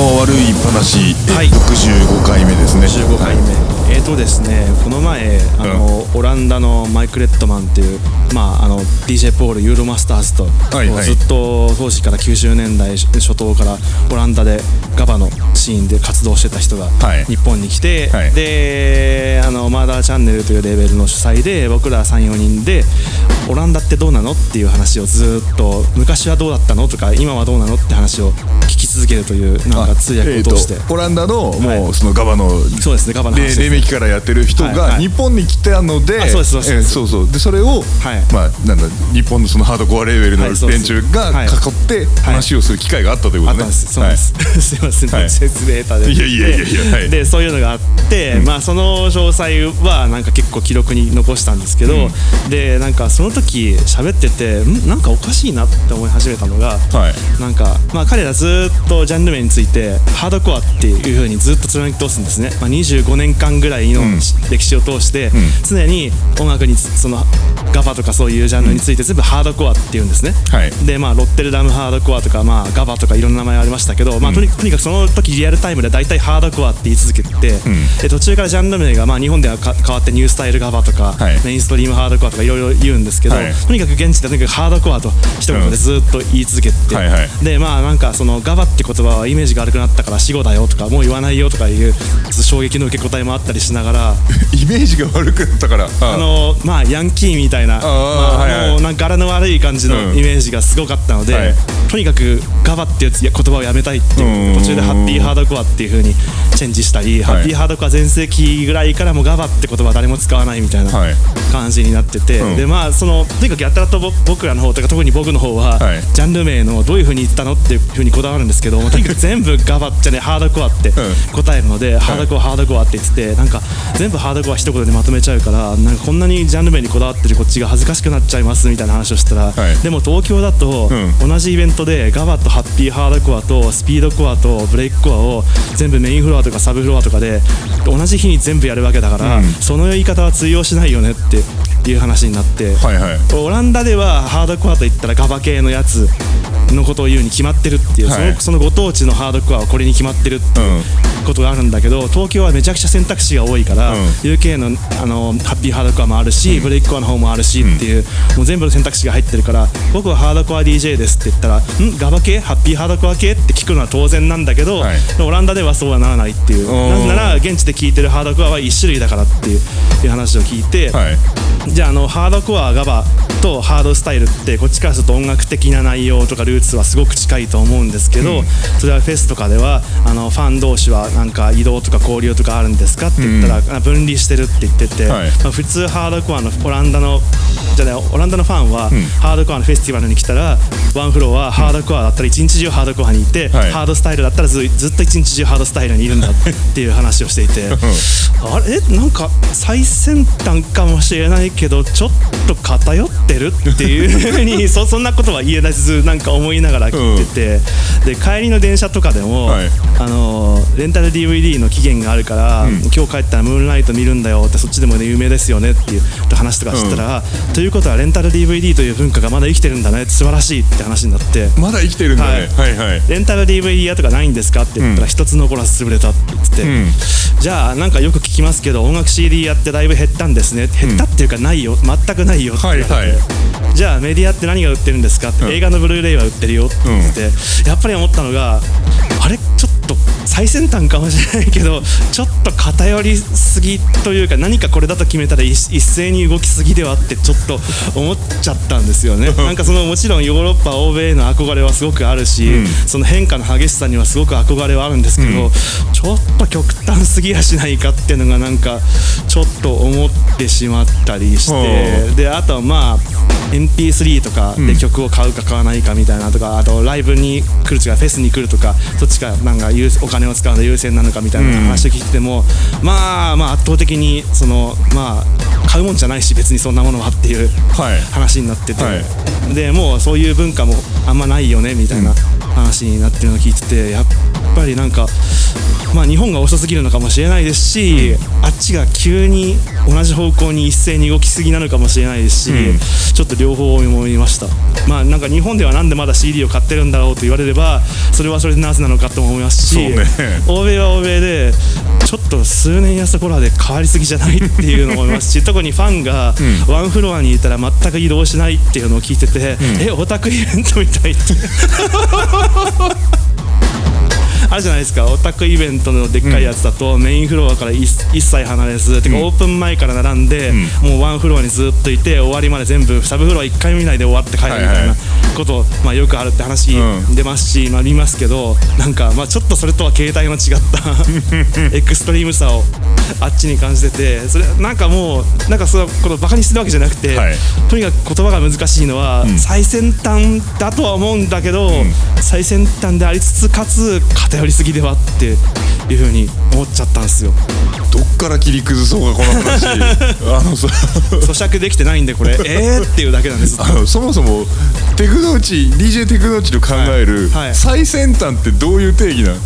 の悪い話、はい。65回目ですね。15回目、はいえーとですねこの前あの、オランダのマイク・レットマンっていう、まあ、あの DJ ポールユーロマスターズと、はいはい。ずっと当時から90年代初頭からオランダでガバのシーンで活動してた人がはい。日本に来て、はい。であのマーダーチャンネルというレーベルの主催で僕ら34人でオランダってどうなのっていう話をずっと昔はどうだったのとか今はどうなのって話を聞き続けるというなんか通訳を通して、えーとオランダのもはうそのガバのそうですねガバの黎明期からやってる人がはい。はい。日本に来たので、あそうですそうです。えーそうそう。でそれを、はいまあなんだ日本のそのハードコアレベルの連中がはい。囲って話をする機会があったということね。あったんです、そうです、すいません、はい。説明下手で。いやいやいやいやはい。でそういうのがあって、まあその詳細はなんか結構記録に残したんですけど、でなんかその時喋っててん？なんかおかしいなって思い始めたのが、はい。なんかまあ彼らずっとジャンル名についてハードコアっていう風にずっと貫き通すんですね、まあ、25年間ぐらいのん。歴史を通して、常に音楽にそのガバとかそういうジャンルについて全部ハードコアっていうんですね、はい。でまあロッテルダムハードコアとかまあガバとかいろんな名前ありましたけど、まあとにとにかくその時リアルタイムで大体ハードコアって言い続けてて、で途中からジャンル名がまあ日本ではか変わってニュースタイルガバとか、はい。メインストリームハードコアとかいろいろ言うんですけど、はい。とにかく現地でとにかくハードコアと一言でずっと言い続けてて、はいはい。でまあなんかそのガバって言葉はイメージが悪くなったから死語だよとかもう言わないよとかいう衝撃の受け答えもあったりしながら。イメージが悪くなったからああ。のまあヤンキーみたいなまああはいはい。もうなんか柄の悪い感じのうん。イメージがすごかったので、はい。とにかくガバっていう言葉をやめたいっていううん。途中でハッピーハードコアっていう風にチェンジしたり、ハッピーハードコア全盛期ぐらいからもうガバって言葉は誰も使わないみたいなはい。感じになってて、うん。でまあそのとにかくやたらとぼ僕らの方とか特に僕の方は、はい。ジャンル名のどういう風に言ったのっていう風にこだわるんですけど、とにかく全部ガバじゃねハードコアって答えるので、ハードコアハードコアって言っててなんか全部ハードコア一言でまとめちゃうからなんかこんなにジャンル名にこだわってるこっちが恥ずかしくなっちゃいますみたいな話をしたら、はい。でも東京だと、う同じイベントでガバとハッピーハードコアとスピードコアとブレイクコアを全部メインフロアとかサブフロアとかで同じ日に全部やるわけだから、うん。その言い方は通用しないよねっていう話になって、はいはい。オランダではハードコアといったらガバ系のやつのことを言うに決まってるっていう、はい。そのそのご当地のハードコアはこれに決まってるっていうことがあるんだけど東京はめちゃくちゃ選択肢が多いから、うん。UK のあのハッピーハードコアもあるし、ブレイクコアの方もあるしっていう、もう全部の選択肢が入ってるから僕はハードコア DJ ですって言ったらん？ガバ系？ハッピーハードコア系って聞くのは当然なんだけど、はい。オランダではそうはならないっていう。なぜなら現地で聞いてるハードコアは1種類だからっていういう話を聞いて、はいじゃああのハードコアガバとハードスタイルってこっちからすると音楽的な内容とかルーツはすごく近いと思うんですけど、それはフェスとかではあのファン同士はなんか移動とか交流とかあるんですかって言ったら、あ分離してるって言ってて、はい。まあ、普通ハードコアのオランダのじゃないオランダのファンは、ハードコアのフェスティバルに来たらワンフロアはハードコアだったら一日中ハードコアにいて、はいハードスタイルだったらずずっと一日中ハードスタイルにいるんだっていう話をしていて。あれ？なんか最先端かもしれないけどちょっと偏ってるっていうふうにそ そんなことは言えずなんか思いながら聞いてて、で帰りの電車とかでも、はい。あのレンタル DVD の期限があるから、今日帰ったらムーンライト見るんだよってそっちでもね有名ですよねっていう話とかしたら、ということはレンタル DVD という文化がまだ生きてるんだね素晴らしいって話になって。まだ生きてるんだね。はい。はいレンタル DVD 屋とかないんですかって言ったら一つ残らず潰れたって。言ってて、ん。じゃあなんかよく聞きますけど音楽 CD やってだいぶ減ったんですね。減ったっていうかないよ全くないよって言われて、はいはい。じゃあメディアって何が売ってるんですかって、映画のブルーレイは売ってるよって言って。て、やっぱり思ったのがあれ？ちょっと最先端かもしれないけどちょっと偏りすぎというか何かこれだと決めたら一一斉に動きすぎではってちょっと思っちゃったんですよね。なんかそのもちろんヨーロッパ欧米への憧れはすごくあるし、その変化の激しさにはすごく憧れはあるんですけど、ちょ？っと極端すぎやしないかっていうのがなんかちょっと思ってしまったりして。ほであとはまあ MP3 とかで曲を買うか買わないかみたいなとか、あとライブに来るとかフェスに来るとかそっちかなんか優お金を使うの優先なのかみたいな話を聞いてても、まあまあ圧倒的にそのまあ買うもんじゃないし別にそんなものはっていうはい。話になってて、はでもうそういう文化もあんまないよねみたいな話になってるのを聞いててやっぱりなんかまあ日本が遅すぎるのかもしれないですし、あっちが急に同じ方向に一斉に動きすぎなのかもしれないですし、ちょっと両方思いました。まあなんか日本ではなんでまだ CD を買ってるんだろうと言われればそれはそれでなぜなのかとも思いますし、そうね。欧米は欧米でちょっと数年やった頃で変わりすぎじゃないっていうのも思いますし 特にファンがワンフロアにいたら全く移動しないっていうのを聞いてて、えオタクイベントみたいって あるじゃないですか。オタクイベントのでっかいやつだと、メインフロアから一一切離れず、てかオープン前から並んで、もうワンフロアにずっといて終わりまで全部サブフロア1回見ないで終わって帰るみたいな。はいはいこと、まあ、よくあるって話うん。出ますし、まあ、見ますけどなんか、まあ、ちょっとそれとは形態の違った エクストリームさをあっちに感じててそれなんかもうなんかそうこのバカにしてるわけじゃなくて、はい。とにかく言葉が難しいのは、最先端だとは思うんだけど、最先端でありつつかつ偏りすぎではっていうふうに思っちゃったんですよ。どっから切り崩そうかこの話。あのさ咀嚼できてないんでこれ。えーっていうだけなんです。あのそもそもテクノーチ DJ テクノーチの考える最先端ってどういう定義なの？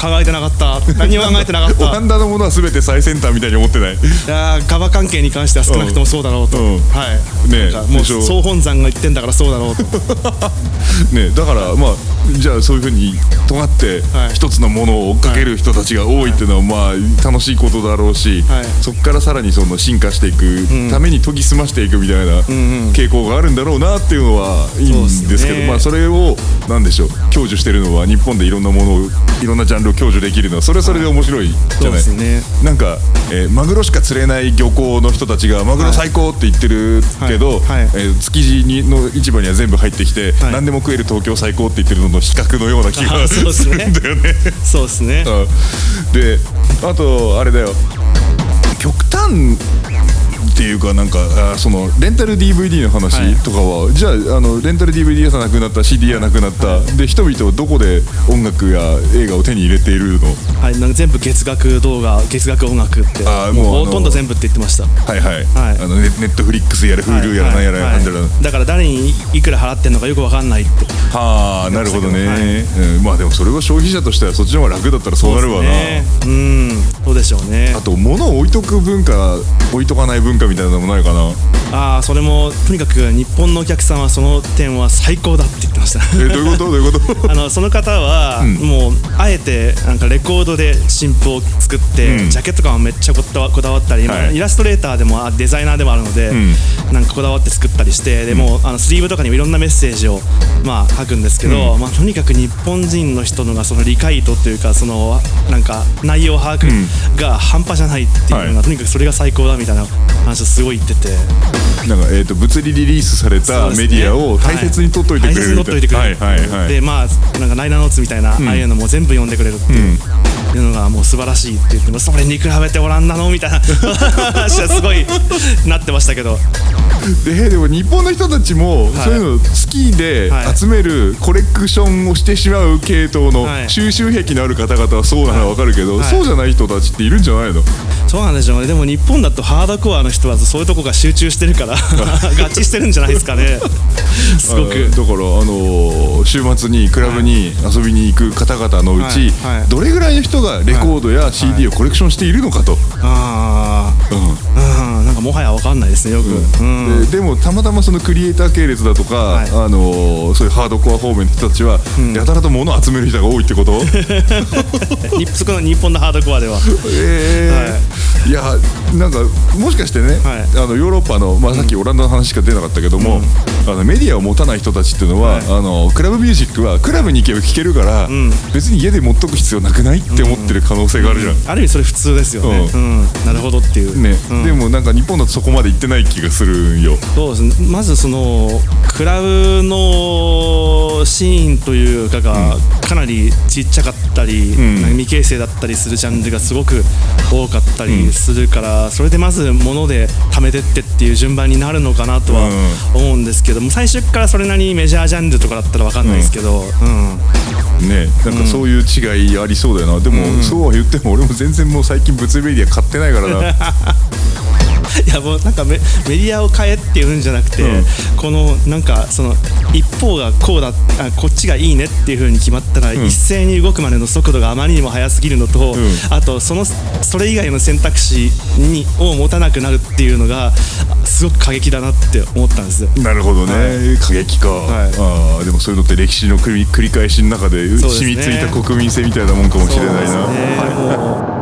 考えてなかった。何も考えてなかっオラたンダのものは全て最先端みたいに思ってない？いやーガバ関係に関しては少なくともそうだろうと、うん。はい、ねもう総本山が言ってんだからそうだろうと。ねだからまあじゃあそういうふうに尖ってはい。一つのものを追っかける人たちが多いっていうのはまあ楽しいことだろうし、はい。そこからさらにその進化していくために研ぎ澄ましていくみたいな傾向があるんだろうなっていうのはいいんですけどね。まあそれをなんでしょう享受してるのは日本でいろんなものをいろんなジャンルを享受できるのはそれはそれで面白いじゃない、ですね。なんか、えーマグロしか釣れない漁港の人たちがマグロ最高って言ってるけど、はい。はい。えー築地にの市場には全部入ってきて、はい。何でも食える東京最高って言ってるのの比較のような気がするんだよね。そうですね。うん。であとあれだよ。極端っていうかなんかあそのレンタル DVD の話はい。とかは、じゃああのレンタル DVD 屋さんなくなった CD 屋なくなった、で人々はどこで音楽や映画を手に入れているの？はい、なんか全部月額動画月額音楽ってあーもうほとんど全部って言ってました。はいはい、はい。あのネネットフリックスやら Hulu やらなんやらはい。なんだら、はいだから誰にいくら払ってんのかよくわかんないって。はあなるほどね、はい。うん、まあでもそれは消費者としてはそっちの方が楽だったらそうなるわな、ね。うんそうでしょうね。あと物を置いとく文化置いとかない文化みたいなのもないかな。ああそれもとにかく日本のお客さんはその点は最高だって言ってました。えどういうこと？どういうこと？あのその方は、ん。もうあえてなんかレコードで新譜を作って、うん。ジャケット感もめっちゃこだわこだわったり、まあはい。イラストレーターでもあデザイナーでもあるので、ん。なんかこだわって作ったりしてでもうあのスリーブとかにもいろんなメッセージを、まあ、書くんですけど、まあ、とにかく日本人の人のがその理解度というかそのなんか内容把握が半端じゃないっていうのが、はい。とにかくそれが最高だみたいな話をすごい言ってて。なんか、えー、と物理リリースされたメディアを大切に取っといてくれる大切に取っといてくれる、はいはいはい。でまあなんかライナーノーツみたいな、ああいうのも全部読んでくれるっていう,、いうのがもう素晴らしいって言ってもそれに比べてオランダのみたいな。話はすごいなってましたけど。ででも日本の人たちも、はい。そういうの好きではい。集めるコレクションをしてしまう系統のはい。収集癖のある方々はそうなのは分かるけど、はい。そうじゃない人たちっているんじゃないの？そうなんでしょうね。でも日本だとハードコアの人はそういうとこが集中してるから 合致してるんじゃないですかね。すごく。あだから、あのー週末にクラブに遊びに行く方々のうち、はい。はい。どれぐらいの人がレコードや CD をコレクションしているのかと。ああうんもはや分かんないですねよく、うん。ででもたまたまそのクリエイター系列だとか、はい。あのーそういうハードコア方面の人たちは、やたらと物を集める人が多いってこと？日そこの日本のハードコアでは。えー。い、やなんかもしかしてね、はい。あのヨーロッパの、まあ、さっきオランダの話しか出なかったけども、あのメディアを持たない人たちっていうのは、はい。あのクラブミュージックはクラブに行けば聴けるから、ん別に家で持っとく必要なくないって思ってる可能性があるじゃん。ある意味それ普通ですよね、ううん。なるほどっていう、ねうんでもなんか日本だとそこまで行ってない気がするんよ。そうですね。まずそのクラブのシーンというかがかなりちっちゃかったり、ん。なんか未形成だったりするジャンルがすごく多かったりするから、それでまず物で貯めてってっていう順番になるのかなとは思うんですけども最初からそれなりにメジャージャンルとかだったら分かんないですけど、うん。ねなんかそういう違いありそうだよな、でも、そうは言っても俺も全然もう最近物理メディア買ってないからな。い やもうなんかメメディアを変えっていうんじゃなくて、うん。このなんかその一方がこうだあこっちがいいねっていう風に決まったら、ん。一斉に動くまでの速度があまりにも速すぎるのと、ん。あとそのそれ以外の選択肢にを持たなくなるっていうのがすごく過激だなって思ったんです。よ。なるほどね、は過激か、い。あーでもそういうのって歴史の繰り返しの中で染みついた国民性みたいなもんかもしれないな、